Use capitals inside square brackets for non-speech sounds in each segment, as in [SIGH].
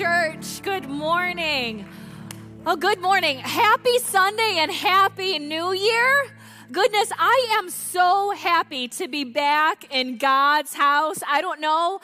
Church. Good morning. Oh, good morning. Happy Sunday and Happy New Year. Goodness, I am so happy to be back in God's house. I don't know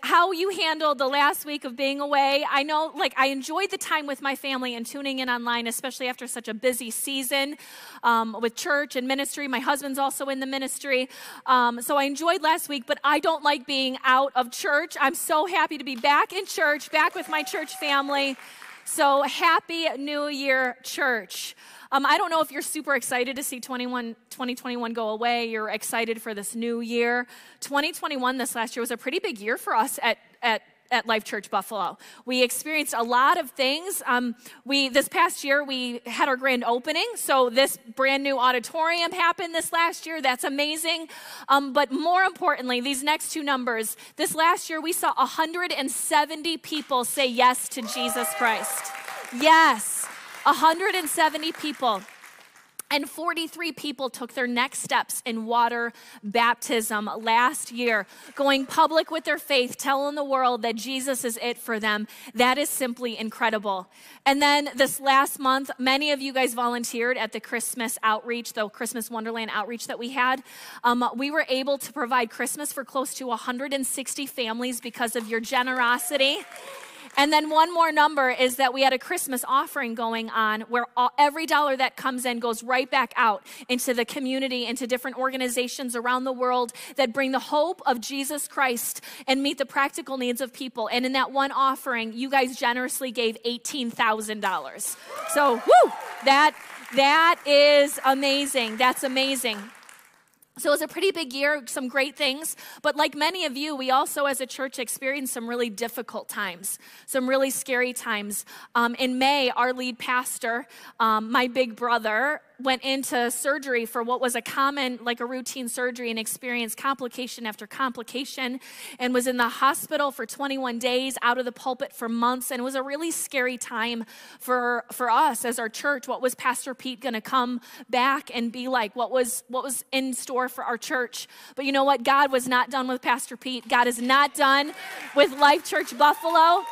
how you handled the last week of being away. I know, like, I enjoyed the time with my family and tuning in online, especially after such a busy season um, with church and ministry. My husband's also in the ministry. Um, so I enjoyed last week, but I don't like being out of church. I'm so happy to be back in church, back with my church family. So happy New Year, church. Um, I don't know if you're super excited to see 21, 2021 go away. You're excited for this new year. 2021, this last year, was a pretty big year for us at, at at Life Church Buffalo. We experienced a lot of things. Um, we this past year we had our grand opening, so this brand new auditorium happened this last year. That's amazing. Um, but more importantly, these next two numbers. This last year we saw 170 people say yes to Jesus Christ. Yes. 170 people. And 43 people took their next steps in water baptism last year, going public with their faith, telling the world that Jesus is it for them. That is simply incredible. And then this last month, many of you guys volunteered at the Christmas outreach, the Christmas Wonderland outreach that we had. Um, we were able to provide Christmas for close to 160 families because of your generosity. And then one more number is that we had a Christmas offering going on where all, every dollar that comes in goes right back out into the community, into different organizations around the world that bring the hope of Jesus Christ and meet the practical needs of people. And in that one offering, you guys generously gave $18,000. So, whoo, that, that is amazing. That's amazing. So it was a pretty big year, some great things. But like many of you, we also as a church experienced some really difficult times, some really scary times. Um, in May, our lead pastor, um, my big brother, went into surgery for what was a common, like a routine surgery, and experienced complication after complication, and was in the hospital for 21 days, out of the pulpit for months, and it was a really scary time for for us as our church. What was Pastor Pete going to come back and be like? What was what was in store for our church? But you know what? God was not done with Pastor Pete. God is not done with Life Church Buffalo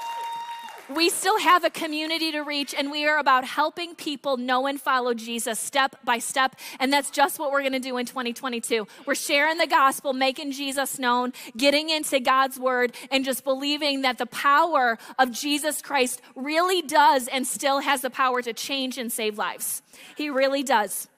we still have a community to reach, and we are about helping people know and follow Jesus step by step. And that's just what we're going to do in 2022. We're sharing the gospel, making Jesus known, getting into God's word, and just believing that the power of Jesus Christ really does and still has the power to change and save lives. He really does.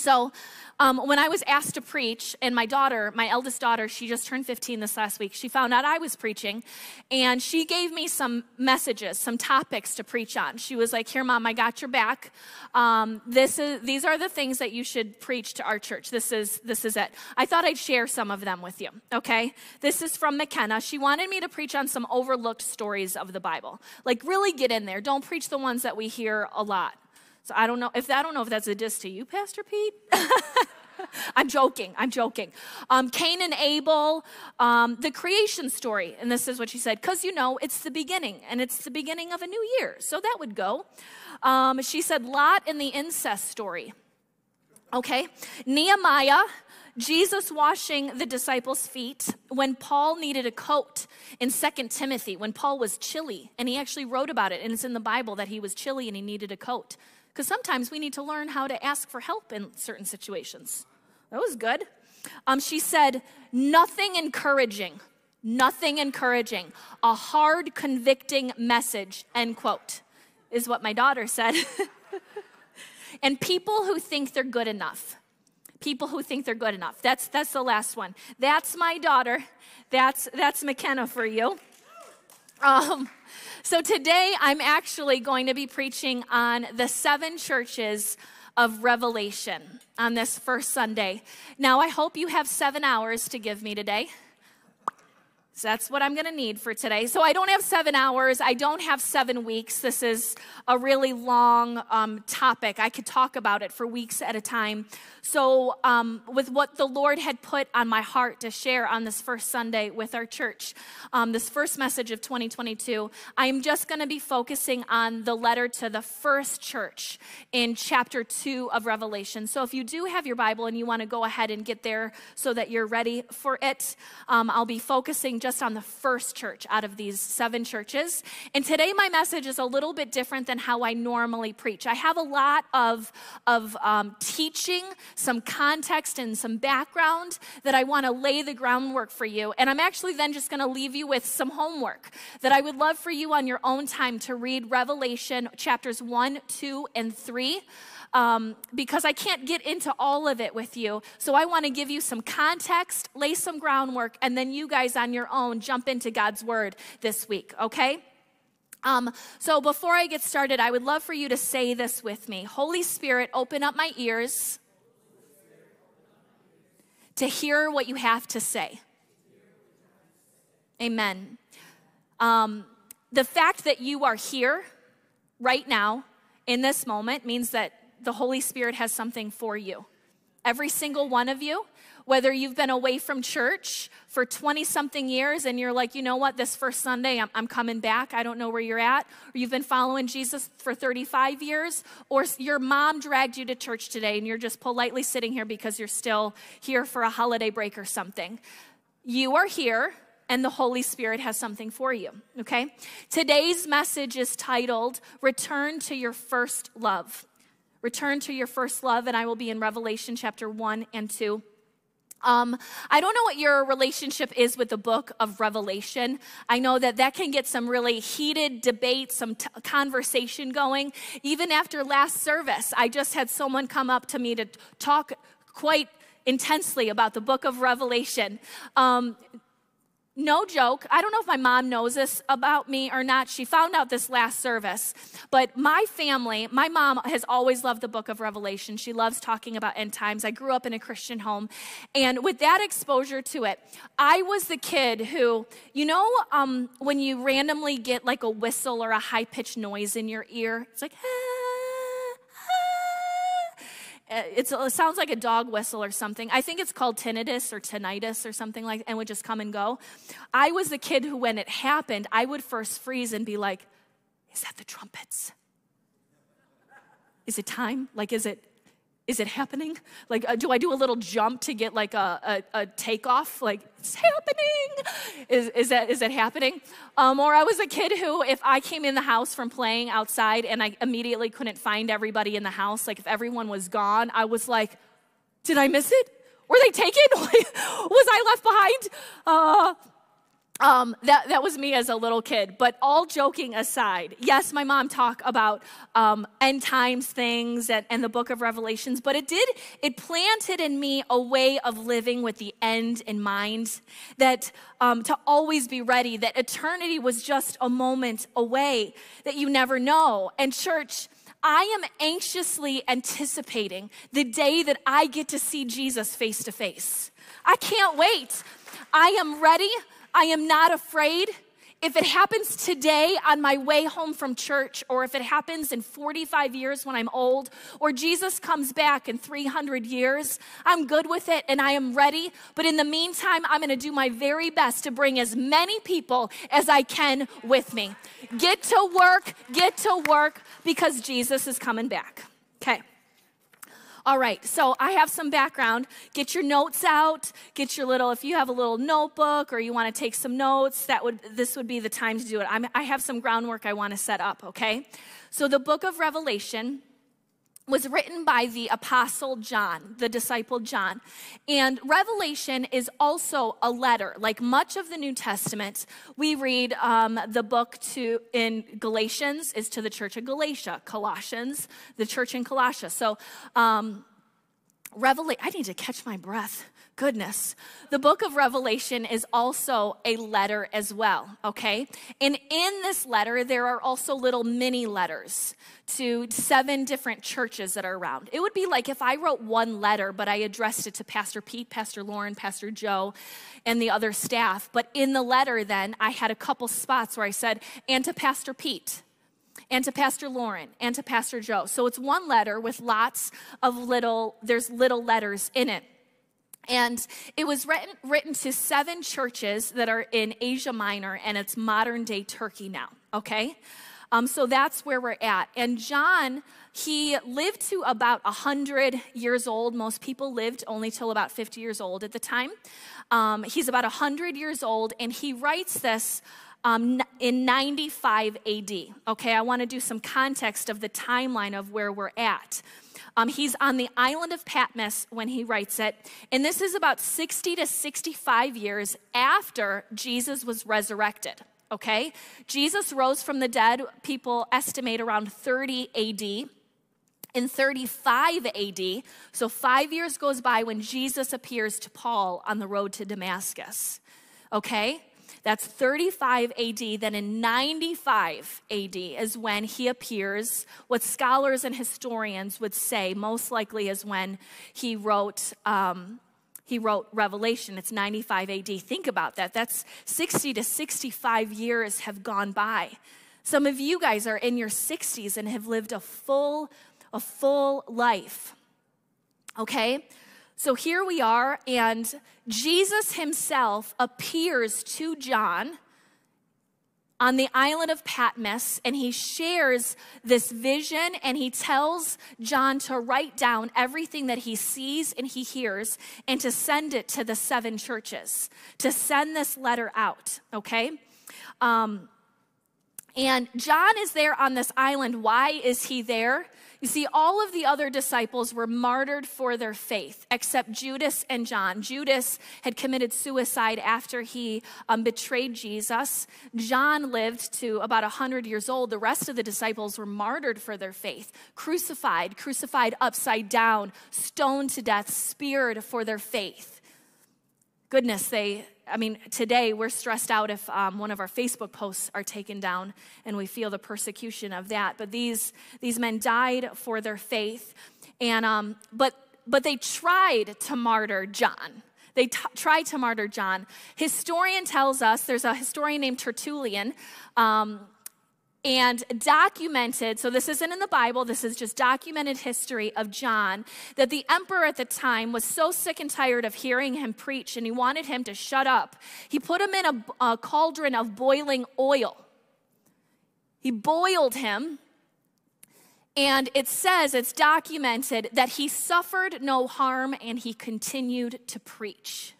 So, um, when I was asked to preach, and my daughter, my eldest daughter, she just turned 15 this last week, she found out I was preaching, and she gave me some messages, some topics to preach on. She was like, "Here, mom, I got your back. Um, this is these are the things that you should preach to our church. This is this is it." I thought I'd share some of them with you. Okay, this is from McKenna. She wanted me to preach on some overlooked stories of the Bible, like really get in there. Don't preach the ones that we hear a lot. So I don't know if I don't know if that's a diss to you, Pastor Pete. [LAUGHS] I'm joking. I'm joking. Um, Cain and Abel, um, the creation story, and this is what she said, because you know it's the beginning, and it's the beginning of a new year, so that would go. Um, she said Lot and the incest story. Okay, Nehemiah. Jesus washing the disciples' feet when Paul needed a coat in Second Timothy, when Paul was chilly, and he actually wrote about it, and it's in the Bible that he was chilly and he needed a coat. Because sometimes we need to learn how to ask for help in certain situations. That was good. Um, she said, nothing encouraging, nothing encouraging, a hard, convicting message, end quote, is what my daughter said. [LAUGHS] and people who think they're good enough. People who think they're good enough. That's, that's the last one. That's my daughter. That's, that's McKenna for you. Um, so today I'm actually going to be preaching on the seven churches of Revelation on this first Sunday. Now, I hope you have seven hours to give me today. So that's what I'm going to need for today. So I don't have seven hours. I don't have seven weeks. This is a really long um, topic. I could talk about it for weeks at a time. So, um, with what the Lord had put on my heart to share on this first Sunday with our church, um, this first message of 2022, I'm just going to be focusing on the letter to the first church in chapter 2 of Revelation. So, if you do have your Bible and you want to go ahead and get there so that you're ready for it, um, I'll be focusing just just on the first church out of these seven churches. And today, my message is a little bit different than how I normally preach. I have a lot of, of um, teaching, some context, and some background that I want to lay the groundwork for you. And I'm actually then just going to leave you with some homework that I would love for you on your own time to read Revelation chapters 1, 2, and 3 um, because I can't get into all of it with you. So I want to give you some context, lay some groundwork, and then you guys on your own jump into God's word this week, okay? Um, so before I get started, I would love for you to say this with me Holy Spirit, open up my ears to hear what you have to say. Amen. Um, the fact that you are here right now in this moment means that the Holy Spirit has something for you. Every single one of you, whether you've been away from church for 20 something years and you're like, you know what, this first Sunday I'm, I'm, coming back, I don't know where you're at, or you've been following Jesus for 35 years, or your mom dragged you to church today and you're just politely sitting here because you're still here for a holiday break or something. You are here and the Holy Spirit has something for you, okay? Today's message is titled Return to Your First Love. Return to your first love, and I will be in Revelation chapter 1 and 2. Um, I don't know what your relationship is with the book of Revelation. I know that that can get some really heated debate, some t- conversation going. Even after last service, I just had someone come up to me to talk quite intensely about the book of Revelation. Um, no joke. I don't know if my mom knows this about me or not. She found out this last service. But my family, my mom has always loved the book of Revelation. She loves talking about end times. I grew up in a Christian home. And with that exposure to it, I was the kid who, you know, um, when you randomly get like a whistle or a high pitched noise in your ear, it's like, ah uh, it sounds like a dog whistle or something. I think it's called tinnitus or tinnitus or something like and would just come and go. I was the kid who, when it happened, I would first freeze and be like, is that the trumpets? Is it time? Like, is it is it happening? Like, uh, do I do a little jump to get like a, a, a takeoff? Like, it's happening. Is, is, that, is that happening? Um, or I was a kid who, if I came in the house from playing outside and I immediately couldn't find everybody in the house, like if everyone was gone, I was like, did I miss it? Were they taken? [LAUGHS] was I left behind? Uh, um, that, that was me as a little kid. But all joking aside, yes, my mom talked about um, end times things and, and the book of Revelations, but it did, it planted in me a way of living with the end in mind, that um, to always be ready, that eternity was just a moment away, that you never know. And, church, I am anxiously anticipating the day that I get to see Jesus face to face. I can't wait. I am ready. I am not afraid. If it happens today on my way home from church, or if it happens in 45 years when I'm old, or Jesus comes back in 300 years, I'm good with it and I am ready. But in the meantime, I'm gonna do my very best to bring as many people as I can with me. Get to work, get to work, because Jesus is coming back. Okay. All right, so I have some background. Get your notes out. Get your little, if you have a little notebook or you want to take some notes, that would this would be the time to do it. I'm, I have some groundwork I want to set up. Okay, so the book of Revelation was written by the apostle John, the disciple John. And Revelation is also a letter. Like much of the New Testament, we read um, the book to in Galatians is to the church of Galatia, Colossians, the church in Colossia. So, um, Revelation, I need to catch my breath goodness. The book of Revelation is also a letter as well, okay? And in this letter, there are also little mini letters to seven different churches that are around. It would be like if I wrote one letter, but I addressed it to Pastor Pete, Pastor Lauren, Pastor Joe, and the other staff. But in the letter, then, I had a couple spots where I said, and to Pastor Pete and to Pastor Lauren and to Pastor Joe. So it's one letter with lots of little, there's little letters in it. And it was written, written to seven churches that are in Asia Minor, and it's modern day Turkey now, okay? Um, so that's where we're at. And John, he lived to about 100 years old. Most people lived only till about 50 years old at the time. Um, he's about 100 years old, and he writes this um, in 95 AD. Okay, I want to do some context of the timeline of where we're at. Um, he's on the island of Patmos when he writes it, and this is about 60 to 65 years after Jesus was resurrected. Okay, Jesus rose from the dead, people estimate around 30 AD in 35 AD, so five years goes by when Jesus appears to Paul on the road to Damascus. Okay? That's 35 AD. Then in 95 AD is when he appears, what scholars and historians would say most likely is when he wrote. Um, he wrote Revelation. It's 95 AD. Think about that. That's 60 to 65 years have gone by. Some of you guys are in your 60s and have lived a full, a full life. Okay? So here we are, and Jesus himself appears to John on the island of Patmos, and he shares this vision and he tells John to write down everything that he sees and he hears and to send it to the seven churches, to send this letter out, okay? Um, and John is there on this island. Why is he there? You see, all of the other disciples were martyred for their faith, except Judas and John. Judas had committed suicide after he um, betrayed Jesus. John lived to about 100 years old. The rest of the disciples were martyred for their faith, crucified, crucified upside down, stoned to death, speared for their faith. Goodness, they I mean, today we're stressed out if um, one of our Facebook posts are taken down and we feel the persecution of that. But these, these men died for their faith. And, um, but, but they tried to martyr John. They t- tried to martyr John. Historian tells us, there's a historian named Tertullian. Um, and documented, so this isn't in the Bible, this is just documented history of John, that the emperor at the time was so sick and tired of hearing him preach and he wanted him to shut up. He put him in a, a cauldron of boiling oil. He boiled him, and it says, it's documented, that he suffered no harm and he continued to preach.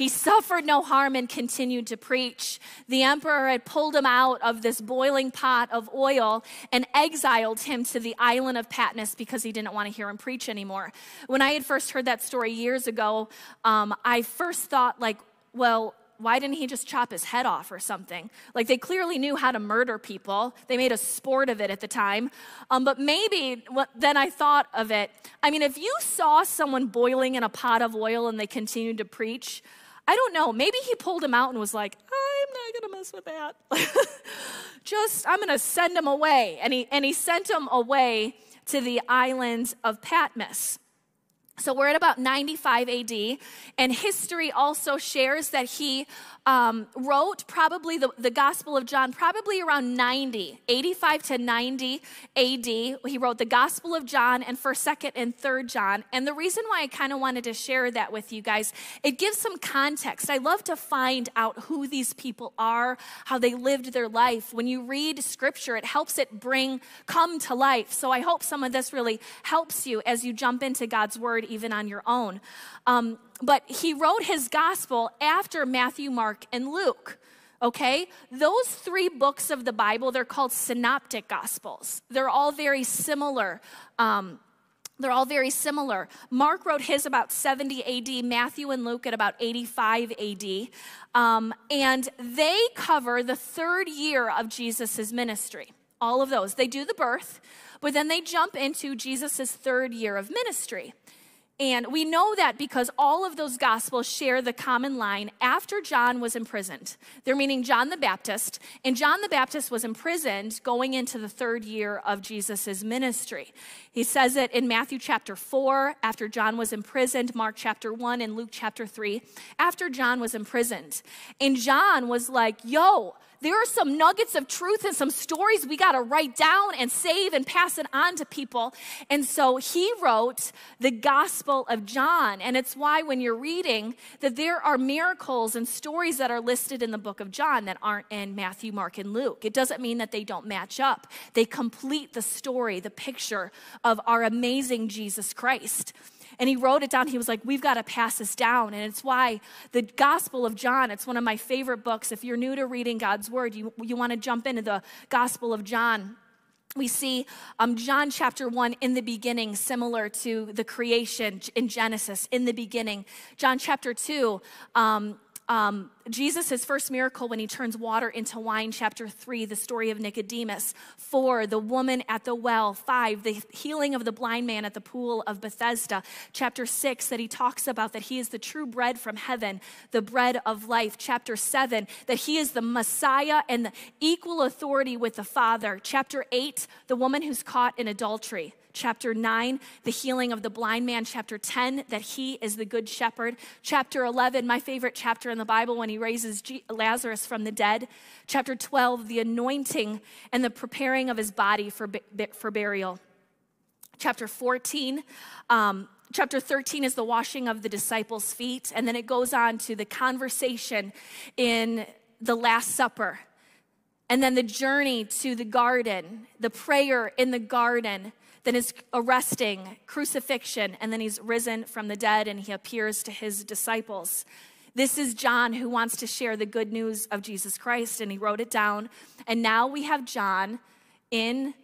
He suffered no harm and continued to preach. The emperor had pulled him out of this boiling pot of oil and exiled him to the island of Patmos because he didn't want to hear him preach anymore. When I had first heard that story years ago, um, I first thought, like, well, why didn't he just chop his head off or something? Like they clearly knew how to murder people. They made a sport of it at the time. Um, but maybe what, then I thought of it. I mean, if you saw someone boiling in a pot of oil and they continued to preach, I don't know. Maybe he pulled him out and was like, I'm not going to mess with that. [LAUGHS] Just, I'm going to send him away. And he, and he sent him away to the islands of Patmos. So we're at about 95 AD, and history also shares that he um, wrote probably the, the Gospel of John probably around 90, 85 to 90 AD. He wrote the Gospel of John and 1st, 2nd, and 3rd John. And the reason why I kind of wanted to share that with you guys, it gives some context. I love to find out who these people are, how they lived their life. When you read scripture, it helps it bring, come to life. So I hope some of this really helps you as you jump into God's word even on your own. Um, but he wrote his gospel after Matthew, Mark, and Luke. Okay? Those three books of the Bible, they're called synoptic gospels. They're all very similar. Um, they're all very similar. Mark wrote his about 70 AD, Matthew and Luke at about 85 AD. Um, and they cover the third year of Jesus' ministry. All of those. They do the birth, but then they jump into Jesus' third year of ministry. And we know that because all of those gospels share the common line after John was imprisoned. They're meaning John the Baptist. And John the Baptist was imprisoned going into the third year of Jesus' ministry. He says it in Matthew chapter 4, after John was imprisoned, Mark chapter 1, and Luke chapter 3, after John was imprisoned. And John was like, yo, there are some nuggets of truth and some stories we got to write down and save and pass it on to people. And so he wrote the Gospel of John. And it's why when you're reading that there are miracles and stories that are listed in the book of John that aren't in Matthew, Mark, and Luke. It doesn't mean that they don't match up, they complete the story, the picture of our amazing Jesus Christ and he wrote it down. He was like, We've got to pass this down. And it's why the Gospel of John, it's one of my favorite books. If you're new to reading God's Word, you, you want to jump into the Gospel of John we see um, John chapter 1 in the beginning, similar to the creation in Genesis, in the beginning. John chapter 2, um, um, Jesus' first miracle when he turns water into wine, chapter 3, the story of Nicodemus. 4, the woman at the well. 5, the healing of the blind man at the pool of Bethesda. Chapter 6, that he talks about that he is the true bread from heaven, the bread of life. Chapter 7, that he is the Messiah and the equal authority with the Father. Chapter 8, the woman who's caught in adultery chapter 9, the healing of the blind man, chapter 10, that he is the good shepherd, chapter 11, my favorite chapter in the Bible when he raises Lazarus from the dead, chapter 12, the anointing and the preparing of his body for, for burial, chapter 14, um, chapter 13 is the washing of the disciples' feet, and then it goes on to the conversation in the Last Supper. And then the journey to the garden, the prayer in the garden, then his arresting, crucifixion, and then he's risen from the dead and he appears to his disciples. This is John who wants to share the good news of Jesus Christ, and he wrote it down. And now we have John in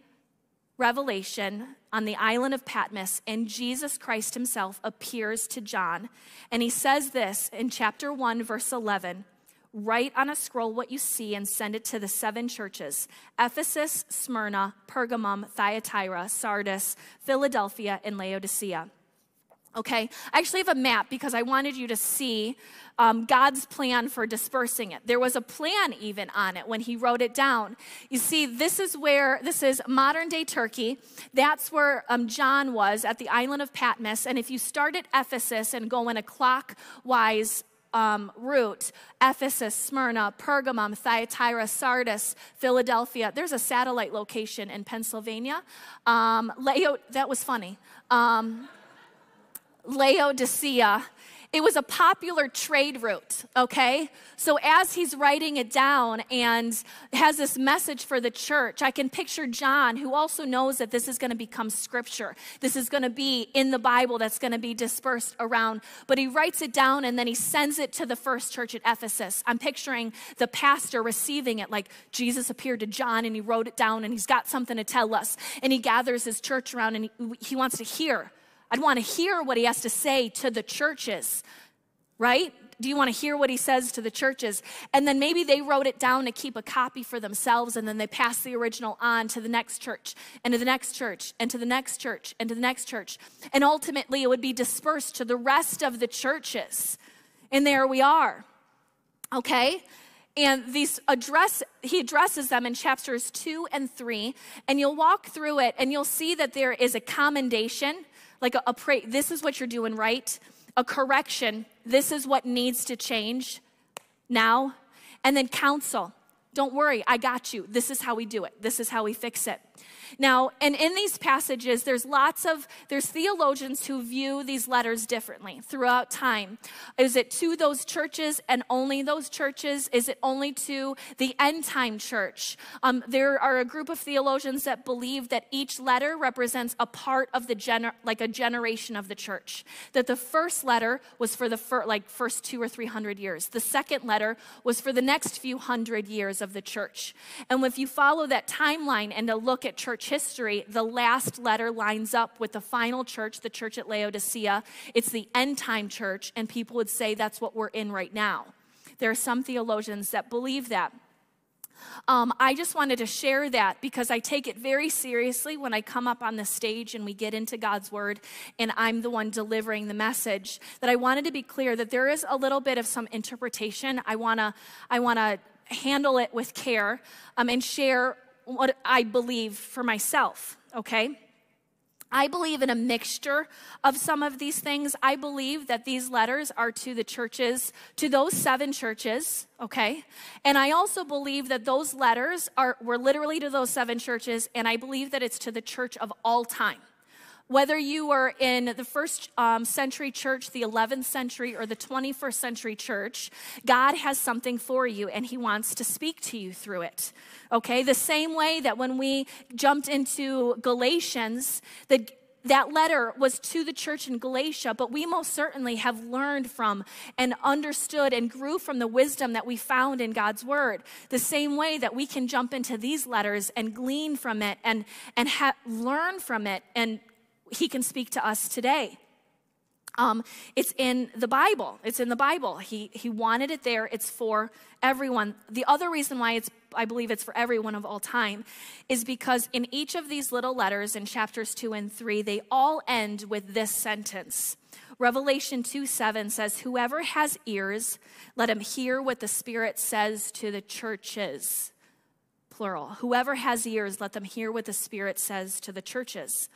Revelation on the island of Patmos, and Jesus Christ himself appears to John. And he says this in chapter 1, verse 11 Write on a scroll what you see and send it to the seven churches Ephesus, Smyrna, Pergamum, Thyatira, Sardis, Philadelphia, and Laodicea. Okay, I actually have a map because I wanted you to see um, God's plan for dispersing it. There was a plan even on it when he wrote it down. You see, this is where, this is modern day Turkey. That's where um, John was at the island of Patmos. And if you start at Ephesus and go in a clockwise um, route Ephesus, Smyrna, Pergamum, Thyatira, Sardis, Philadelphia. There's a satellite location in Pennsylvania. Um, that was funny. Um, Laodicea it was a popular trade route, okay? So as he's writing it down and has this message for the church, I can picture John, who also knows that this is going to become scripture. This is going to be in the Bible that's going to be dispersed around. But he writes it down and then he sends it to the first church at Ephesus. I'm picturing the pastor receiving it like Jesus appeared to John and he wrote it down and he's got something to tell us. And he gathers his church around and he, he wants to hear I'd want to hear what he has to say to the churches, right? Do you want to hear what he says to the churches? And then maybe they wrote it down to keep a copy for themselves, and then they pass the original on to the next church, and to the next church, and to the next church, and to the next church. And ultimately, it would be dispersed to the rest of the churches. And there we are. Okay? and these address he addresses them in chapters 2 and 3 and you'll walk through it and you'll see that there is a commendation like a, a pray, this is what you're doing right, a correction, this is what needs to change now, and then counsel. Don't worry, I got you. This is how we do it. This is how we fix it. Now, and in these passages, there's lots of, there's theologians who view these letters differently throughout time. Is it to those churches and only those churches? Is it only to the end time church? Um, there are a group of theologians that believe that each letter represents a part of the gener, like a generation of the church. That the first letter was for the fir- like first two or three hundred years. The second letter was for the next few hundred years of the church. And if you follow that timeline and to look at church church history, the last letter lines up with the final church, the church at Laodicea. It's the end time church, and people would say that's what we're in right now. There are some theologians that believe that. Um, I just wanted to share that because I take it very seriously when I come up on the stage and we get into God's Word and I'm the one delivering the message. That I wanted to be clear that there is a little bit of some interpretation. I wanna, I wanna handle it with care um, and share what I believe for myself, okay? I believe in a mixture of some of these things. I believe that these letters are to the churches, to those seven churches, okay? And I also believe that those letters are were literally to those seven churches, and I believe that it's to the church of all time. Whether you were in the first um, century church, the 11th century, or the 21st century church, God has something for you and He wants to speak to you through it. Okay? The same way that when we jumped into Galatians, the that letter was to the church in Galatia, but we most certainly have learned from and understood and grew from the wisdom that we found in God's word. The same way that we can jump into these letters and glean from it and, and ha- learn from it and he can speak to us today. Um, it's in the Bible. It's in the Bible. He, he wanted it there. It's for everyone. The other reason why it's, I believe it's for everyone of all time is because in each of these little letters in chapters two and three, they all end with this sentence. Revelation 2 7 says, Whoever has ears, let him hear what the Spirit says to the churches. Plural. Whoever has ears, let them hear what the Spirit says to the churches.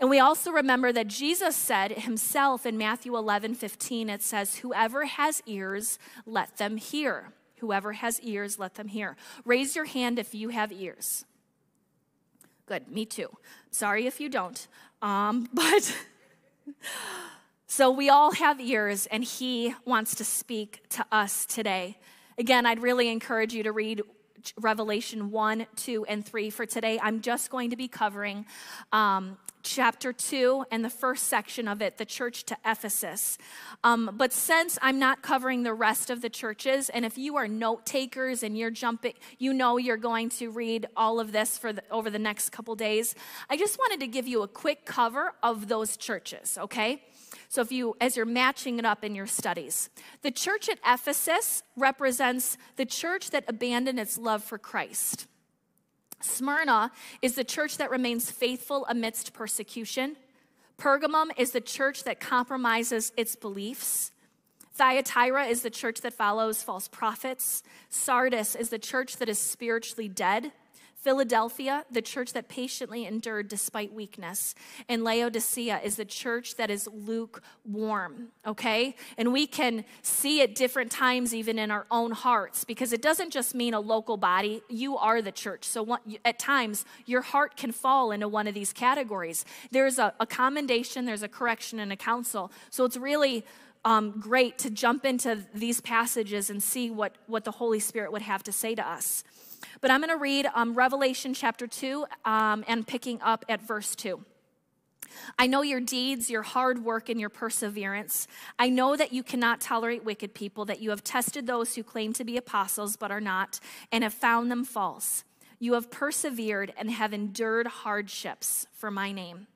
And we also remember that Jesus said himself in Matthew 11 15, it says, Whoever has ears, let them hear. Whoever has ears, let them hear. Raise your hand if you have ears. Good, me too. Sorry if you don't. Um, [LAUGHS] but [LAUGHS] so we all have ears, and he wants to speak to us today. Again, I'd really encourage you to read Revelation 1, 2, and 3 for today. I'm just going to be covering um, chapter 2 and the first section of it, the church to Ephesus. Um, but since I'm not covering the rest of the churches, and if you are note takers and you're jumping, you know you're going to read all of this for the, over the next couple days, I just wanted to give you a quick cover of those churches, okay? So if you as you're matching it up in your studies. The church at Ephesus represents the church that abandoned its love for Christ. Smyrna is the church that remains faithful amidst persecution. Pergamum is the church that compromises its beliefs. Thyatira is the church that follows false prophets. Sardis is the church that is spiritually dead. Philadelphia, the church that patiently endured despite weakness. And Laodicea is the church that is lukewarm, okay? And we can see at different times, even in our own hearts, because it doesn't just mean a local body. You are the church. So at times, your heart can fall into one of these categories. There's a, a commendation, there's a correction, and a counsel. So it's really um, great to jump into these passages and see what, what the Holy Spirit would have to say to us. But I'm going to read um, Revelation chapter 2 um, and picking up at verse 2. I know your deeds, your hard work, and your perseverance. I know that you cannot tolerate wicked people, that you have tested those who claim to be apostles but are not, and have found them false. You have persevered and have endured hardships for my name.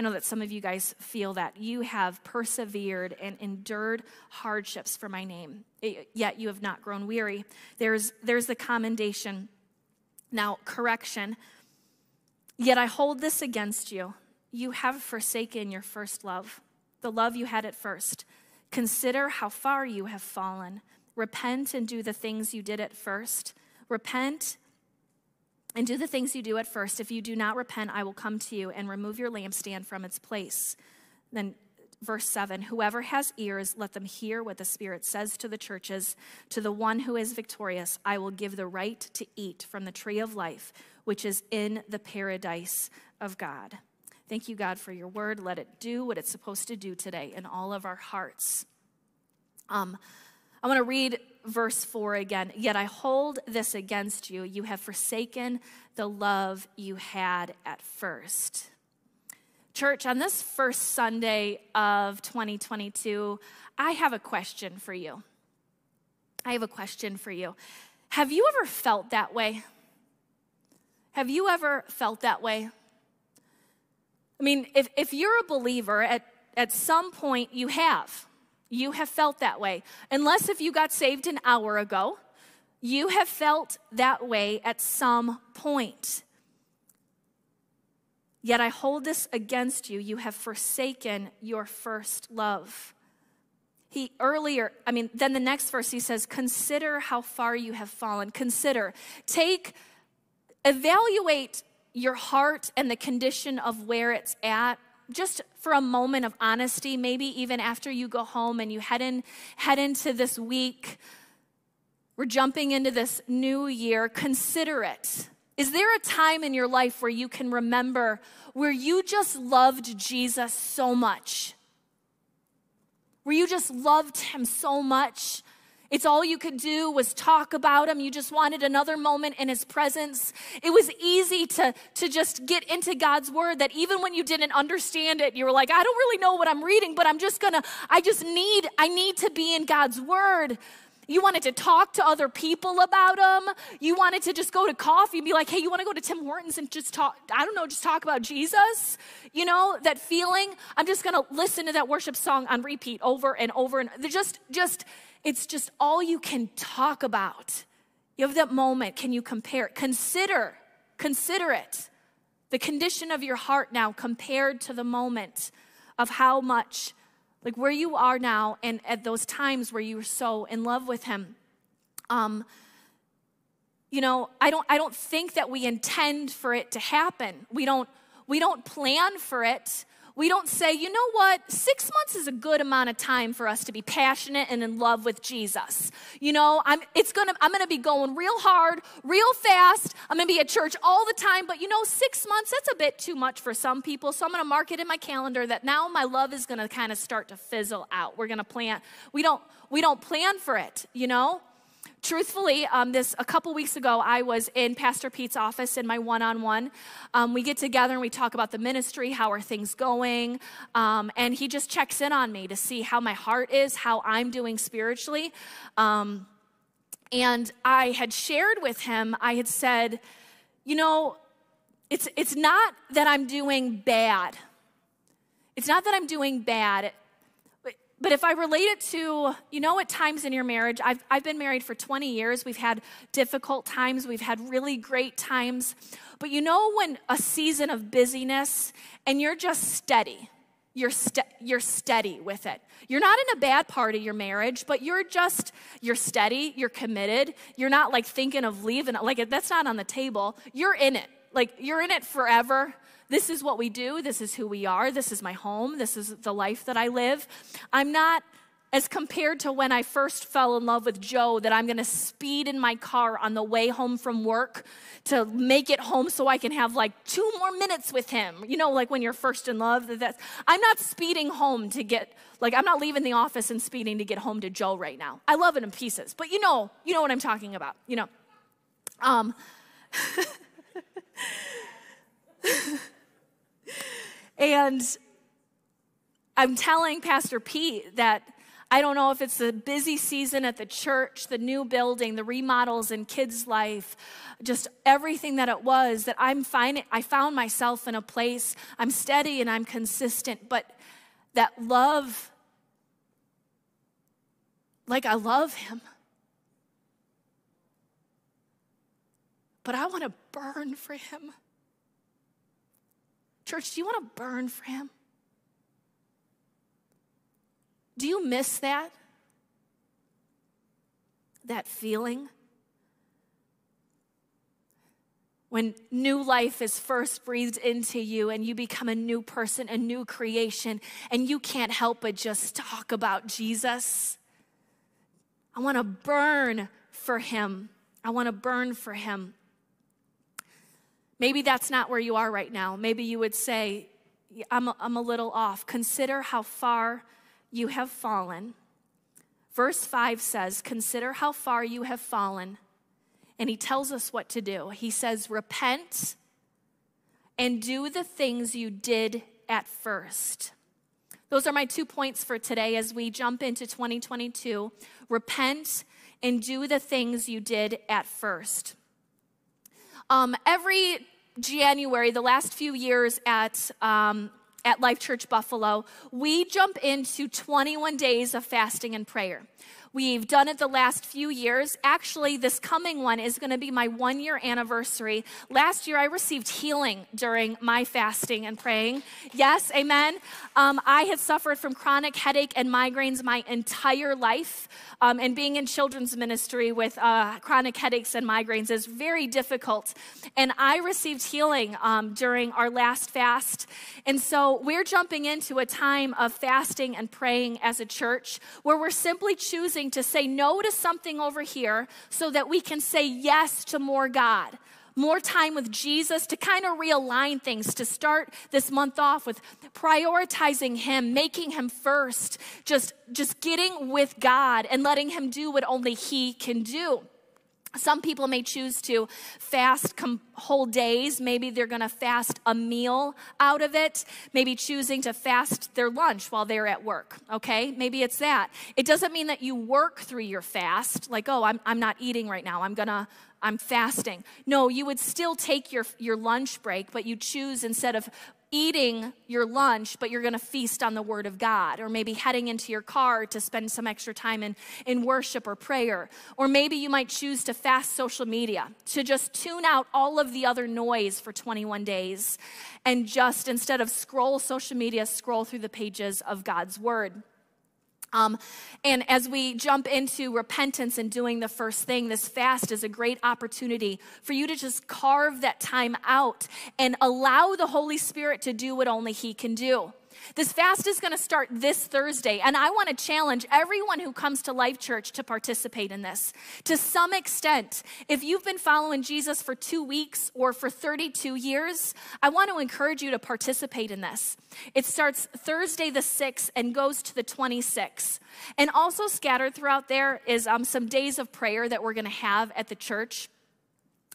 I know that some of you guys feel that. You have persevered and endured hardships for my name, yet you have not grown weary. There's, there's the commendation. Now, correction. Yet I hold this against you. You have forsaken your first love, the love you had at first. Consider how far you have fallen. Repent and do the things you did at first. Repent and do the things you do at first. If you do not repent, I will come to you and remove your lampstand from its place. Then, verse 7 Whoever has ears, let them hear what the Spirit says to the churches. To the one who is victorious, I will give the right to eat from the tree of life, which is in the paradise of God. Thank you, God, for your word. Let it do what it's supposed to do today in all of our hearts. Um, I want to read verse 4 again. Yet I hold this against you. You have forsaken the love you had at first. Church, on this first Sunday of 2022, I have a question for you. I have a question for you. Have you ever felt that way? Have you ever felt that way? I mean, if, if you're a believer, at, at some point you have. You have felt that way. Unless if you got saved an hour ago, you have felt that way at some point. Yet I hold this against you. You have forsaken your first love. He earlier, I mean, then the next verse he says, Consider how far you have fallen. Consider, take, evaluate your heart and the condition of where it's at just for a moment of honesty maybe even after you go home and you head in head into this week we're jumping into this new year consider it. Is there a time in your life where you can remember where you just loved Jesus so much? Where you just loved him so much it's all you could do was talk about him. You just wanted another moment in his presence. It was easy to, to just get into God's word that even when you didn't understand it, you were like, I don't really know what I'm reading, but I'm just gonna, I just need, I need to be in God's word. You wanted to talk to other people about him. You wanted to just go to coffee and be like, hey, you want to go to Tim Hortons and just talk, I don't know, just talk about Jesus? You know, that feeling? I'm just to listen to that worship song on repeat over and over and just, just, it's just all you can talk about. You have that moment. Can you compare? Consider, consider it. The condition of your heart now compared to the moment of how much, like where you are now, and at those times where you were so in love with Him. Um, you know, I don't, I don't think that we intend for it to happen. We don't, we don't plan for it. We don't say, you know what, six months is a good amount of time for us to be passionate and in love with Jesus. You know, I'm it's gonna I'm gonna be going real hard, real fast. I'm gonna be at church all the time, but you know, six months, that's a bit too much for some people. So I'm gonna mark it in my calendar that now my love is gonna kind of start to fizzle out. We're gonna plan. We don't we don't plan for it, you know? Truthfully, um, this a couple weeks ago, I was in Pastor Pete's office in my one-on-one. Um, we get together and we talk about the ministry, how are things going, um, and he just checks in on me to see how my heart is, how I'm doing spiritually. Um, and I had shared with him, I had said, you know, it's it's not that I'm doing bad. It's not that I'm doing bad. But if I relate it to, you know, at times in your marriage, I've, I've been married for 20 years. We've had difficult times, we've had really great times. But you know, when a season of busyness and you're just steady, you're, you're steady with it. You're not in a bad part of your marriage, but you're just, you're steady, you're committed. You're not like thinking of leaving, like that's not on the table. You're in it. Like you're in it forever. This is what we do. This is who we are. This is my home. This is the life that I live. I'm not as compared to when I first fell in love with Joe, that I'm gonna speed in my car on the way home from work to make it home so I can have like two more minutes with him. You know, like when you're first in love, that's, I'm not speeding home to get, like, I'm not leaving the office and speeding to get home to Joe right now. I love it in pieces, but you know, you know what I'm talking about, you know. Um, [LAUGHS] And I'm telling Pastor Pete that I don't know if it's the busy season at the church, the new building, the remodels in kids' life, just everything that it was, that I'm finding, I found myself in a place, I'm steady and I'm consistent, but that love, like I love him. But I want to burn for him. Church, do you want to burn for Him? Do you miss that? That feeling? When new life is first breathed into you and you become a new person, a new creation, and you can't help but just talk about Jesus. I want to burn for Him. I want to burn for Him. Maybe that's not where you are right now. Maybe you would say, I'm a, I'm a little off. Consider how far you have fallen. Verse 5 says, Consider how far you have fallen. And he tells us what to do. He says, Repent and do the things you did at first. Those are my two points for today as we jump into 2022. Repent and do the things you did at first. Um, every January, the last few years at um, at Life Church Buffalo, we jump into 21 days of fasting and prayer. We've done it the last few years. Actually, this coming one is going to be my one year anniversary. Last year, I received healing during my fasting and praying. Yes, amen. Um, I had suffered from chronic headache and migraines my entire life. Um, and being in children's ministry with uh, chronic headaches and migraines is very difficult. And I received healing um, during our last fast. And so we're jumping into a time of fasting and praying as a church where we're simply choosing to say no to something over here so that we can say yes to more God more time with Jesus to kind of realign things, to start this month off with prioritizing Him, making Him first, just, just getting with God and letting Him do what only He can do. Some people may choose to fast com- whole days. Maybe they're going to fast a meal out of it. Maybe choosing to fast their lunch while they're at work. Okay? Maybe it's that. It doesn't mean that you work through your fast, like, oh, I'm, I'm not eating right now. I'm going to I'm fasting. No, you would still take your, your lunch break, but you choose instead of eating your lunch, but you're going to feast on the Word of God, or maybe heading into your car to spend some extra time in, in worship or prayer. Or maybe you might choose to fast social media, to just tune out all of the other noise for 21 days, and just instead of scroll social media, scroll through the pages of God's Word. Um, and as we jump into repentance and doing the first thing, this fast is a great opportunity for you to just carve that time out and allow the Holy Spirit to do what only He can do. This fast is going to start this Thursday, and I want to challenge everyone who comes to Life Church to participate in this. To some extent, if you've been following Jesus for two weeks or for 32 years, I want to encourage you to participate in this. It starts Thursday the 6th and goes to the 26th. And also scattered throughout there is um, some days of prayer that we're going to have at the church.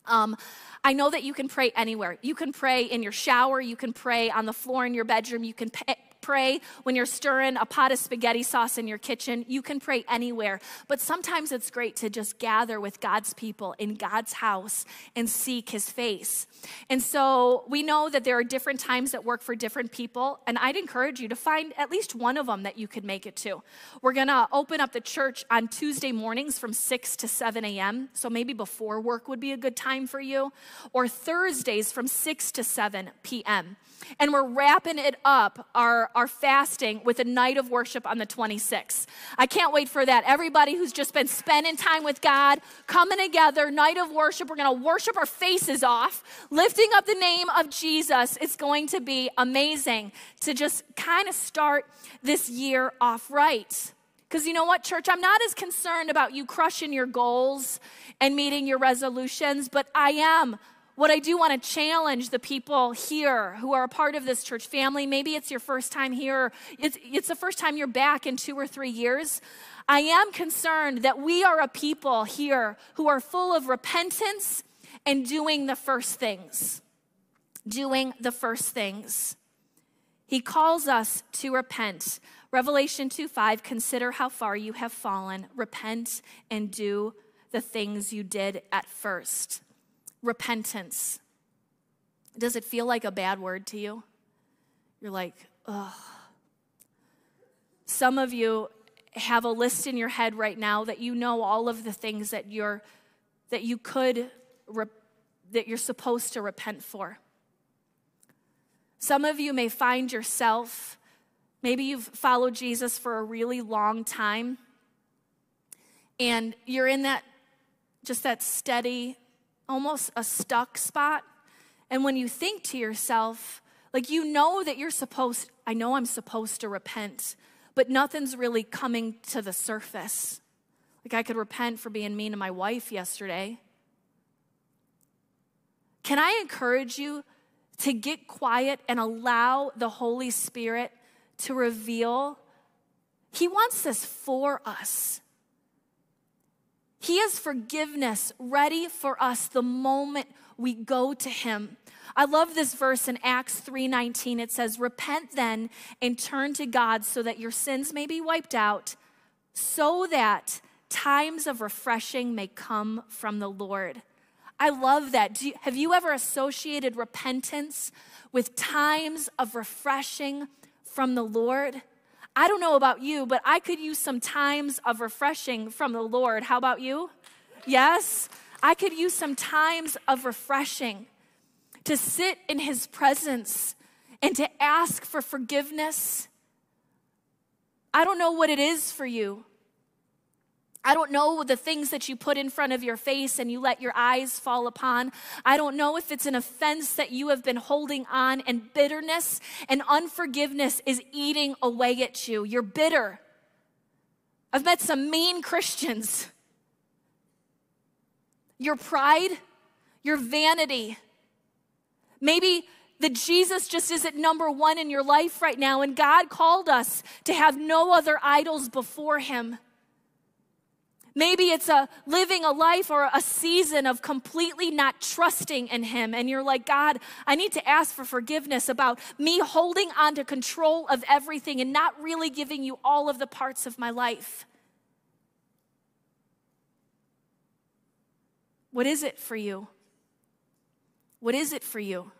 Um, I know that you can pray anywhere. You can pray in your shower, you can pray on the floor in your bedroom, you can pray when you're stirring a pot of spaghetti sauce in your kitchen. You can pray anywhere. But sometimes it's great to just gather with God's people in God's house and seek his face. And so we know that there are different times that work for different people. And I'd encourage you to find at least one of them that you could make it to. We're going to open up the church on Tuesday mornings from 6 to 7 a.m. So maybe before work would be a good time for you, or Thursdays from 6 to 7 p.m. And we're wrapping it up, our, our fasting, with a night of worship on the 26th. I can't wait for that. Everybody who's just been spending time with God, coming together, night of worship. We're going to worship our faces off, lifting up the name of Jesus. It's going to be amazing to just kind of start this year off right. Because you know what, church? I'm not as concerned about you crushing your goals and meeting your resolutions, but I am what I do want to challenge the people here who are a part of this church family, maybe it's your first time here, it's, it's the first time you're back in two or three years. I am concerned that we are a people here who are full of repentance and doing the first things. Doing the first things. He calls us to repent. Revelation 2 5, consider how far you have fallen. Repent and do the things you did at first repentance. Does it feel like a bad word to you? You're like, ugh. Some of you have a list in your head right now that you know all of the things that you're that you could that you're supposed to repent for. Some of you may find yourself maybe you've followed Jesus for a really long time and you're in that just that steady almost a stuck spot. And when you think to yourself, like you know that you're supposed, I know I'm supposed to repent, but nothing's really coming to the surface. Like I could repent for being mean to my wife yesterday. Can I encourage you to get quiet and allow the Holy Spirit to reveal? He wants this for us. He has forgiveness ready for us the moment we go to him. I love this verse in Acts 3:19. It says, "Repent then and turn to God so that your sins may be wiped out, so that times of refreshing may come from the Lord." I love that. You, have you ever associated repentance with times of refreshing from the Lord? I don't know about you, but I could use some times of refreshing from the Lord. How about you? Yes? I could use some times of refreshing to sit in His presence and to ask for forgiveness. I don't know what it is for you. I don't know the things that you put in front of your face and you let your eyes fall upon. I don't know if it's an offense that you have been holding on and bitterness and unforgiveness is eating away at you. You're bitter. I've met some mean Christians. Your pride, your vanity. Maybe that Jesus just isn't number one in your life right now, and God called us to have no other idols before Him. Maybe it's a living a life or a season of completely not trusting in Him. And you're like, God, I need to ask for forgiveness about me holding on to control of everything and not really giving you all of the parts of my life. What is it for you? What is it for you?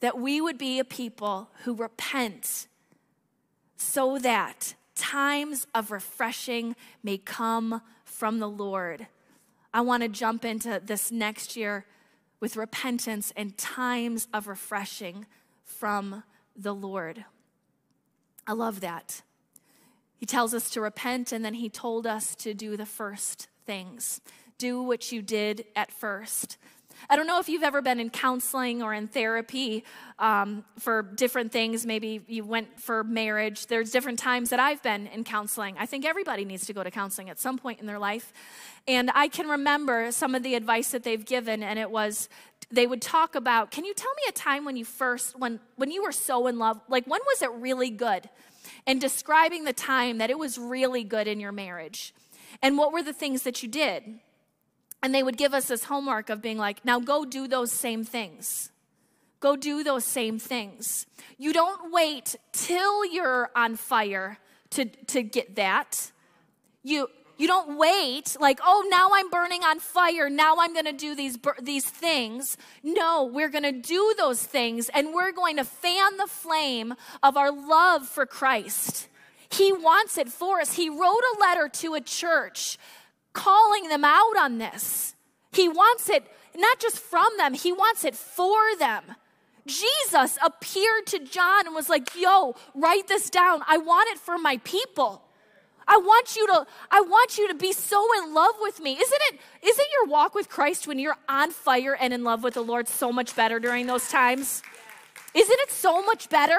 That we would be a people who repent so that times of refreshing may come from the Lord. I want to jump into this next year with repentance and times of refreshing from the Lord. I love that. He tells us to repent, and then he told us to do the first things. Do what you did at first. I don't know if you've ever been in counseling or in therapy um, for different things. Maybe you went for marriage. There's different times that I've been in counseling. I think everybody needs to go to counseling at some point in their life. And I can remember some of the advice that they've given, and it was they would talk about can you tell me a time when you first when when you were so in love like when was it really good and describing the time that it was really good in your marriage and what were the things that you did and they would give us this homework of being like, now go do those same things. Go do those same things. You don't wait till you're on fire to, to get that. You, you don't wait like, oh, now I'm burning on fire. Now I'm going to do these, these things. No, we're going to do those things and we're going to fan the flame of our love for Christ. He wants it for us. He wrote a letter to a church calling them out on this. He wants it not just from them, he wants it for them. Jesus appeared to John and was like, "Yo, write this down. I want it for my people. I want you to I want you to be so in love with me. Isn't it isn't your walk with Christ when you're on fire and in love with the Lord so much better during those times? Isn't it so much better?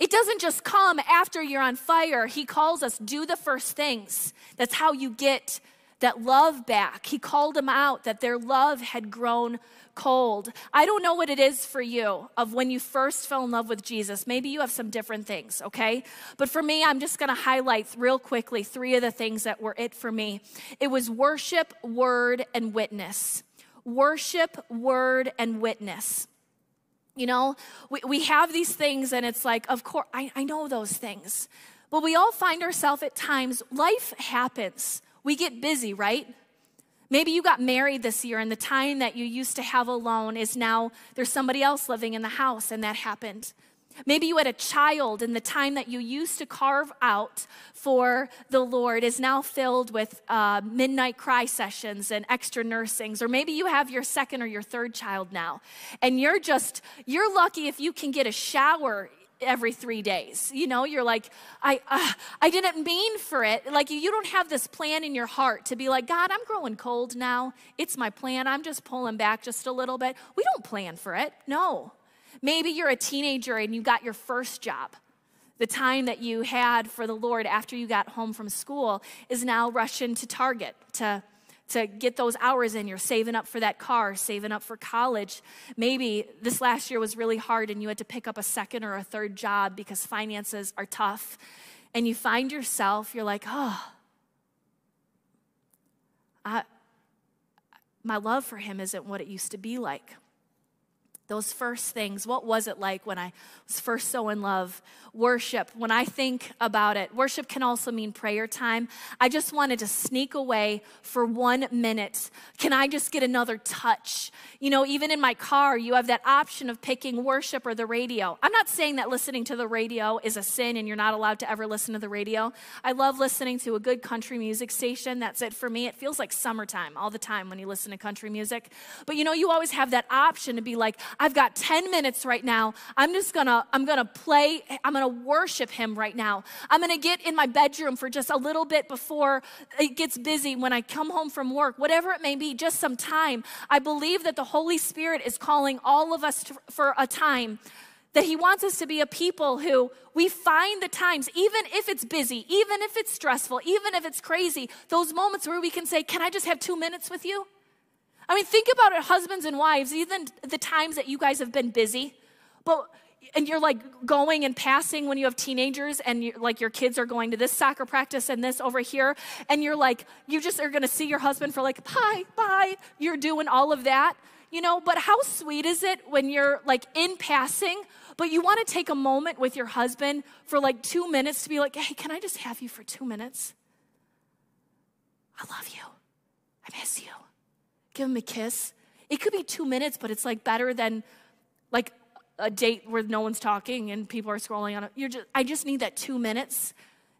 It doesn't just come after you're on fire. He calls us do the first things. That's how you get that love back. He called them out that their love had grown cold. I don't know what it is for you of when you first fell in love with Jesus. Maybe you have some different things, okay? But for me, I'm just going to highlight real quickly three of the things that were it for me. It was worship, word, and witness. Worship, word, and witness. You know, we, we have these things, and it's like, of course, I, I know those things. But we all find ourselves at times, life happens. We get busy, right? Maybe you got married this year, and the time that you used to have alone is now there's somebody else living in the house, and that happened. Maybe you had a child, and the time that you used to carve out for the Lord is now filled with uh, midnight cry sessions and extra nursings. Or maybe you have your second or your third child now, and you're just, you're lucky if you can get a shower every three days. You know, you're like, I, uh, I didn't mean for it. Like, you don't have this plan in your heart to be like, God, I'm growing cold now. It's my plan. I'm just pulling back just a little bit. We don't plan for it. No. Maybe you're a teenager and you got your first job. The time that you had for the Lord after you got home from school is now rushing to Target to, to get those hours in. You're saving up for that car, saving up for college. Maybe this last year was really hard and you had to pick up a second or a third job because finances are tough. And you find yourself, you're like, oh, I, my love for him isn't what it used to be like. Those first things. What was it like when I was first so in love? Worship, when I think about it, worship can also mean prayer time. I just wanted to sneak away for one minute. Can I just get another touch? You know, even in my car, you have that option of picking worship or the radio. I'm not saying that listening to the radio is a sin and you're not allowed to ever listen to the radio. I love listening to a good country music station. That's it for me. It feels like summertime all the time when you listen to country music. But you know, you always have that option to be like, I've got 10 minutes right now. I'm just gonna, I'm gonna play, I'm gonna worship him right now. I'm gonna get in my bedroom for just a little bit before it gets busy when I come home from work, whatever it may be, just some time. I believe that the Holy Spirit is calling all of us to, for a time that he wants us to be a people who we find the times, even if it's busy, even if it's stressful, even if it's crazy, those moments where we can say, Can I just have two minutes with you? I mean, think about it, husbands and wives, even the times that you guys have been busy, but and you're like going and passing when you have teenagers and you, like your kids are going to this soccer practice and this over here and you're like you just are going to see your husband for like bye bye you're doing all of that you know? But how sweet is it when you're like in passing but you want to take a moment with your husband for like 2 minutes to be like hey can I just have you for 2 minutes? I love you. I miss you give him a kiss. It could be two minutes, but it's like better than like a date where no one's talking and people are scrolling on it. You're just, I just need that two minutes.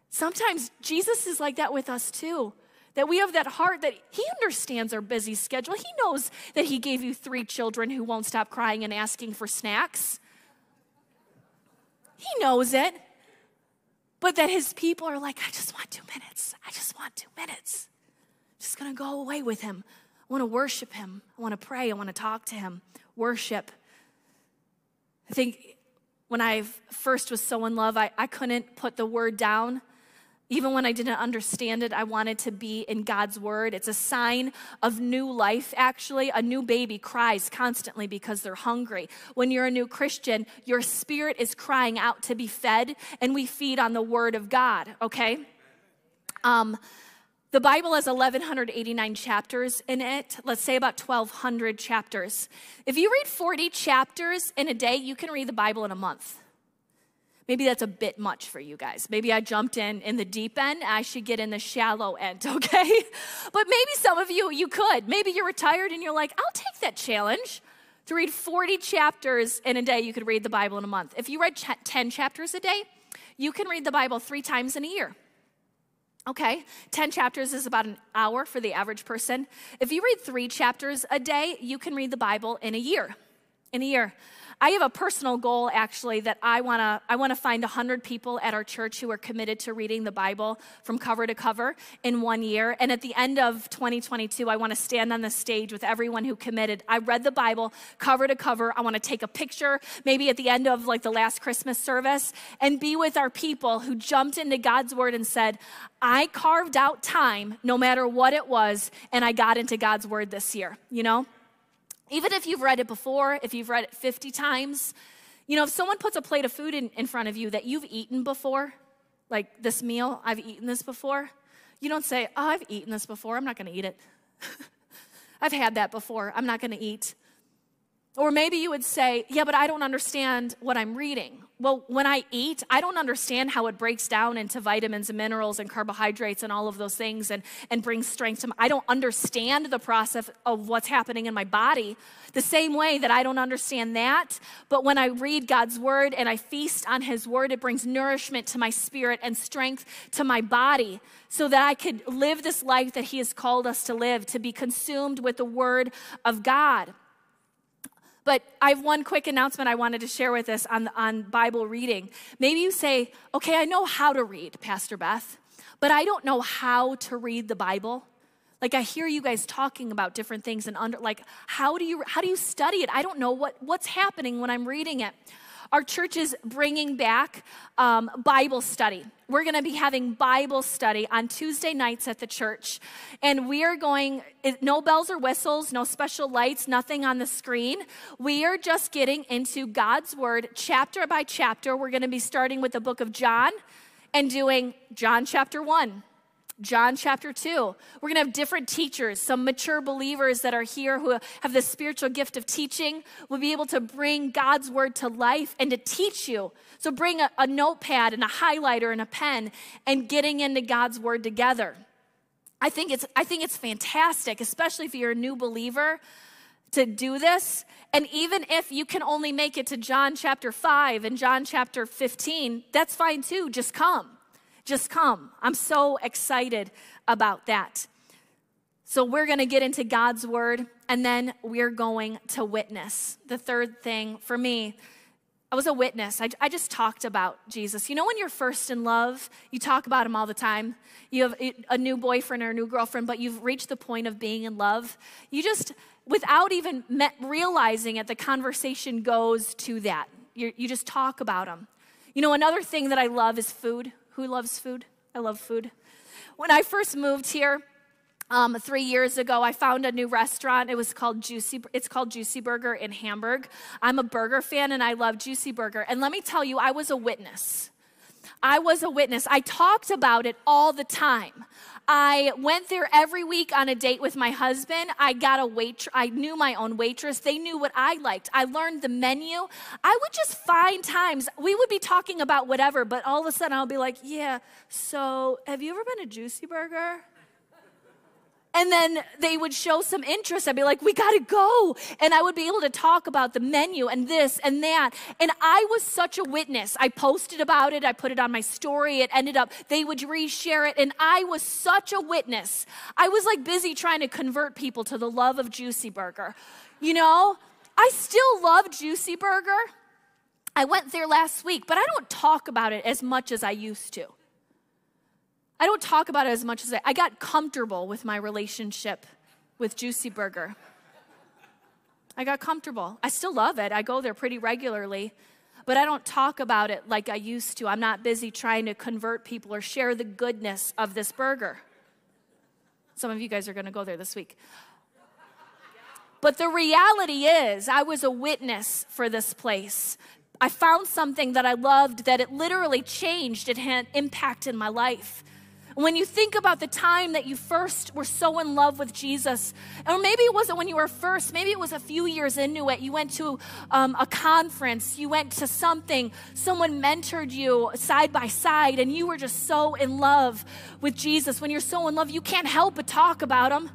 Sometimes Jesus is like that with us too. That we have that heart that He understands our busy schedule. He knows that He gave you three children who won't stop crying and asking for snacks. He knows it. But that His people are like, I just want two minutes. I just want two minutes. just gonna go away with Him want to worship him. I want to pray. I want to talk to him. Worship. I think when I first was so in love, I, I couldn't put the word down. Even when I didn't understand it, I wanted to be in God's word. It's a sign of new life, actually. A new baby cries constantly because they're hungry. When you're a new Christian, your spirit is crying out to be fed, and we feed on the word of God, okay? Um, the Bible has 1,189 chapters in it. Let's say about 1,200 chapters. If you read 40 chapters in a day, you can read the Bible in a month. Maybe that's a bit much for you guys. Maybe I jumped in in the deep end. I should get in the shallow end, [LAUGHS] okay? But maybe some of you, you could. Maybe you're retired and you're like, I'll take that challenge. To read 40 chapters in a day, you could read the Bible in a month. If you read 10 chapters a day, you can read the Bible three times in a year. Okay, 10 chapters is about an hour for the average person. If you read three chapters a day, you can read the Bible in a year. In a year. I have a personal goal actually that I want to I want to find 100 people at our church who are committed to reading the Bible from cover to cover in one year and at the end of 2022 I want to stand on the stage with everyone who committed. I read the Bible cover to cover. I want to take a picture maybe at the end of like the last Christmas service and be with our people who jumped into God's word and said, "I carved out time no matter what it was and I got into God's word this year." You know? Even if you've read it before, if you've read it 50 times, you know, if someone puts a plate of food in, in front of you that you've eaten before, like this meal, I've eaten this before, you don't say, Oh, I've eaten this before, I'm not gonna eat it. [LAUGHS] I've had that before, I'm not gonna eat. Or maybe you would say, Yeah, but I don't understand what I'm reading. Well, when I eat, I don't understand how it breaks down into vitamins and minerals and carbohydrates and all of those things and, and brings strength to me. I don't understand the process of what's happening in my body the same way that I don't understand that. But when I read God's word and I feast on his word, it brings nourishment to my spirit and strength to my body so that I could live this life that he has called us to live, to be consumed with the word of God. But I have one quick announcement I wanted to share with us on, on Bible reading. Maybe you say, okay, I know how to read, Pastor Beth, but I don't know how to read the Bible. Like I hear you guys talking about different things and under like how do you how do you study it? I don't know what what's happening when I'm reading it. Our church is bringing back um, Bible study. We're going to be having Bible study on Tuesday nights at the church. And we are going, no bells or whistles, no special lights, nothing on the screen. We are just getting into God's Word chapter by chapter. We're going to be starting with the book of John and doing John chapter 1. John chapter 2. We're going to have different teachers, some mature believers that are here who have the spiritual gift of teaching, will be able to bring God's word to life and to teach you. So bring a, a notepad and a highlighter and a pen and getting into God's word together. I think it's I think it's fantastic, especially if you're a new believer to do this. And even if you can only make it to John chapter 5 and John chapter 15, that's fine too. Just come. Just come. I'm so excited about that. So, we're going to get into God's word and then we're going to witness. The third thing for me, I was a witness. I, I, just talked about Jesus. You know, when you're first in love, you talk about him all the time. You have a new boyfriend or a new girlfriend, but you've reached the point of being in love. You just, without even met, realizing it, the conversation goes to that. you you just talk about him. You know, another thing that I love is food. Who loves food? I love food. When I first moved here, um, three years ago, I found a new restaurant. It was called Juicy. It's called Juicy Burger in Hamburg. I'm a burger fan, and I love Juicy Burger. And let me tell you, I was a witness. I was a witness. I talked about it all the time. I went there every week on a date with my husband. I got a wait. I knew my own waitress. They knew what I liked. I learned the menu. I would just find times we would be talking about whatever, but all of a sudden I'll be like, "Yeah, so have you ever been to Juicy Burger?" And then they would show some interest. I'd be like, we gotta go. And I would be able to talk about the menu and this and that. And I was such a witness. I posted about it, I put it on my story. It ended up, they would reshare it. And I was such a witness. I was like busy trying to convert people to the love of Juicy Burger. You know, I still love Juicy Burger. I went there last week, but I don't talk about it as much as I used to. I don't talk about it as much as I, I got comfortable with my relationship with Juicy Burger. I got comfortable. I still love it. I go there pretty regularly, but I don't talk about it like I used to. I'm not busy trying to convert people or share the goodness of this burger. Some of you guys are going to go there this week. But the reality is, I was a witness for this place. I found something that I loved that it literally changed, it had impact in my life. When you think about the time that you first were so in love with Jesus, or maybe it wasn't when you were first, maybe it was a few years into it. You went to um, a conference, you went to something, someone mentored you side by side, and you were just so in love with Jesus. When you're so in love, you can't help but talk about him.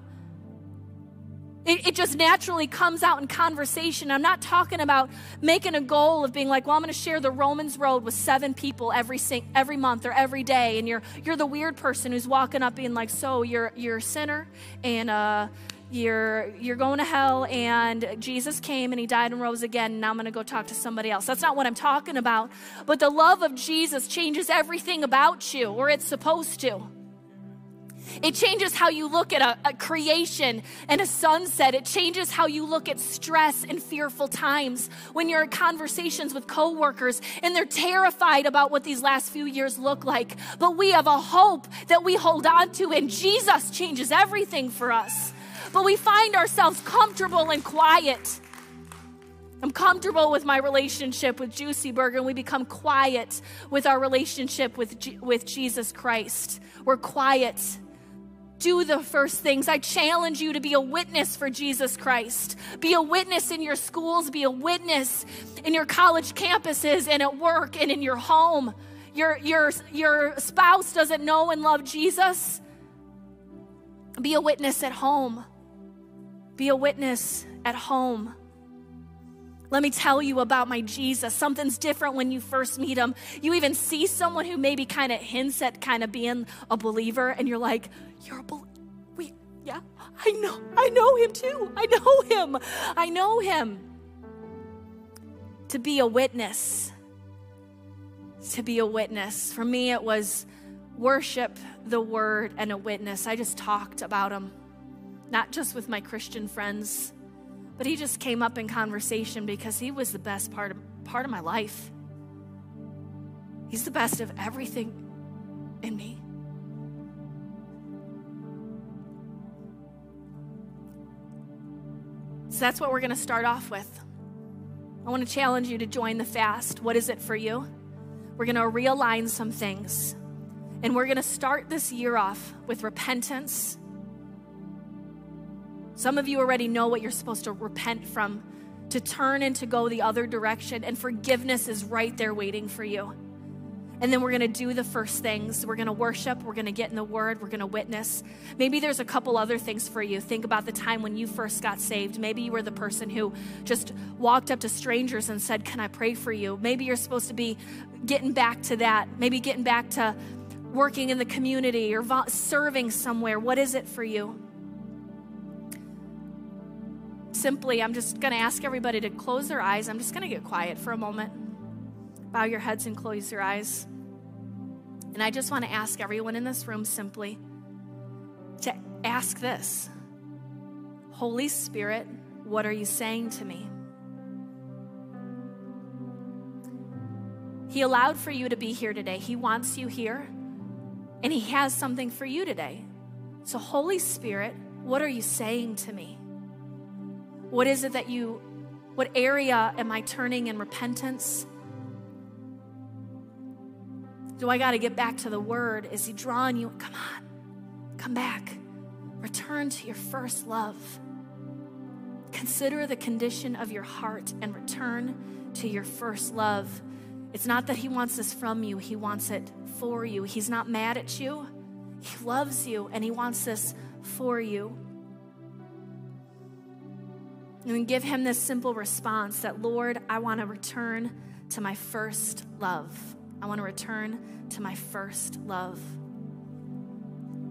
It, it, just naturally comes out in conversation. I'm not talking about making a goal of being like, well, I'm going to share the Romans Road with seven people every every month or every day, and you're you're the weird person who's walking up being like, so you're you're a sinner and uh, you're you're going to hell, and Jesus came and he died and rose again. And now I'm going to go talk to somebody else. That's not what I'm talking about. But the love of Jesus changes everything about you, or it's supposed to. It changes how you look at a, a, creation and a sunset. It changes how you look at stress and fearful times when you're in conversations with coworkers and they're terrified about what these last few years look like. But we have a hope that we hold on to, and Jesus changes everything for us. But we find ourselves comfortable and quiet. I'm comfortable with my relationship with Juicy Burger, and we become quiet with our relationship with, G- with Jesus Christ. We're quiet do the first things. I challenge you to be a witness for Jesus Christ. Be a witness in your schools, be a witness in your college campuses and at work and in your home. Your, your, your spouse doesn't know and love Jesus. Be a witness at home. Be a witness at home. Let me tell you about my Jesus. Something's different when you first meet him. You even see someone who maybe kind of hints at kind of being a believer, and you're like, You're a believer. Wait, yeah, I know. I know him too. I know him. I know him. To be a witness. To be a witness. For me, it was worship, the word, and a witness. I just talked about him, not just with my Christian friends but he just came up in conversation because he was the best part of, part of my life. He's the best of everything in me. So that's what we're going to start off with. I want to challenge you to join the fast. What is it for you? We're going to realign some things. And we're going to start this year off with repentance. Some of you already know what you're supposed to repent from, to turn and to go the other direction, and forgiveness is right there waiting for you. And then we're to do the first things. We're to worship. We're to get in the word. We're to witness. Maybe there's a couple other things for you. Think about the time when you first got saved. Maybe you were the person who just walked up to strangers and said, Can I pray for you? Maybe you're supposed to be getting back to that. Maybe getting back to working in the community or serving somewhere. What is it for you? Simply, I'm just going to ask everybody to close their eyes. I'm just going to get quiet for a moment. Bow your heads and close your eyes. And I just want to ask everyone in this room simply to ask this Holy Spirit, what are you saying to me? He allowed for you to be here today. He wants you here, and He has something for you today. So, Holy Spirit, what are you saying to me? What is it that you, what area am I turning in repentance? Do I got to get back to the word? Is he drawing you? Come on, come back. Return to your first love. Consider the condition of your heart and return to your first love. It's not that he wants this from you, he wants it for you. He's not mad at you, he loves you, and he wants this for you. And give him this simple response that, Lord, I want to return to my first love. I want to return to my first love.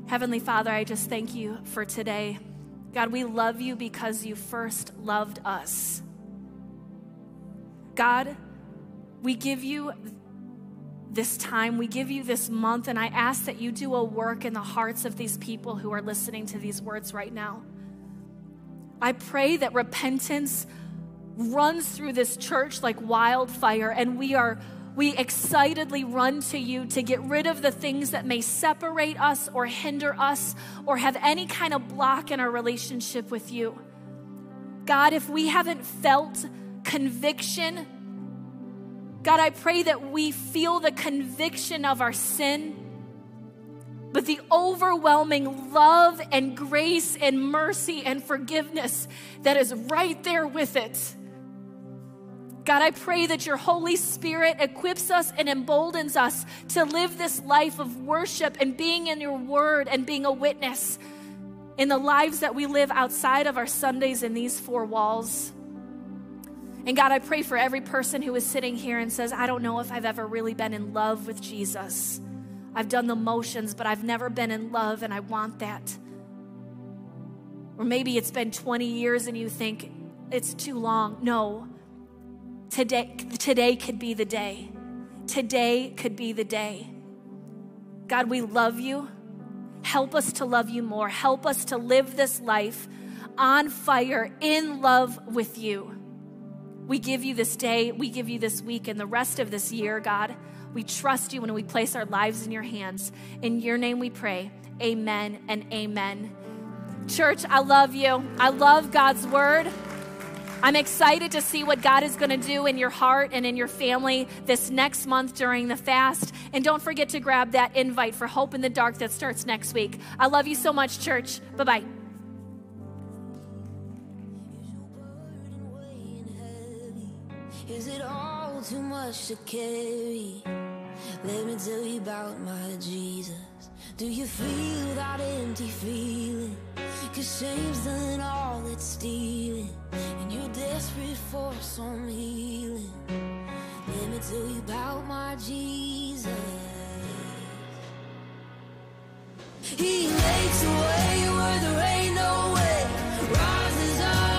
Heavenly Father, I just thank you for today. God, we love you because you first loved us. God, we give you this time, we give you this month, and I ask that you do a work in the hearts of these people who are listening to these words right now. I pray that repentance runs through this church like wildfire, and we are we excitedly run to you to get rid of the things that may separate us or hinder us or have any kind of block in our relationship with you. God, if we haven't felt conviction, God, I pray that we feel the conviction of our sin, but the overwhelming love and grace and mercy and forgiveness that is right there with it. God, I pray that your Holy Spirit equips us and emboldens us to live this life of worship and being in your word and being a witness in the lives that we live outside of our Sundays in these four walls. And God, I pray for every person who is sitting here and says, I don't know if I've ever really been in love with Jesus. I've done the motions, but I've never been in love, and I want that. Or maybe it's been 20 years and you think it's too long. No, Today, today could be the day. Today could be the day. God, we love you. Help us to love you more. Help us to live this life on fire, in love with you. We give you this day, we give you this week, and the rest of this year, God. We trust you when we place our lives in your hands. In your name we pray. Amen and amen. Church, I love you. I love God's word. I'm excited to see what God is going to do in your heart and in your family this next month during the fast. And don't forget to grab that invite for Hope in the Dark that starts next week. I love you so much, church. Bye bye. Is it too much to carry. Let me tell you about my Jesus. Do you feel that empty feeling? Cause shame's done all it's stealing. And you're desperate for some healing. Let me tell you about my Jesus. He makes a way where there ain't no way. Rises up.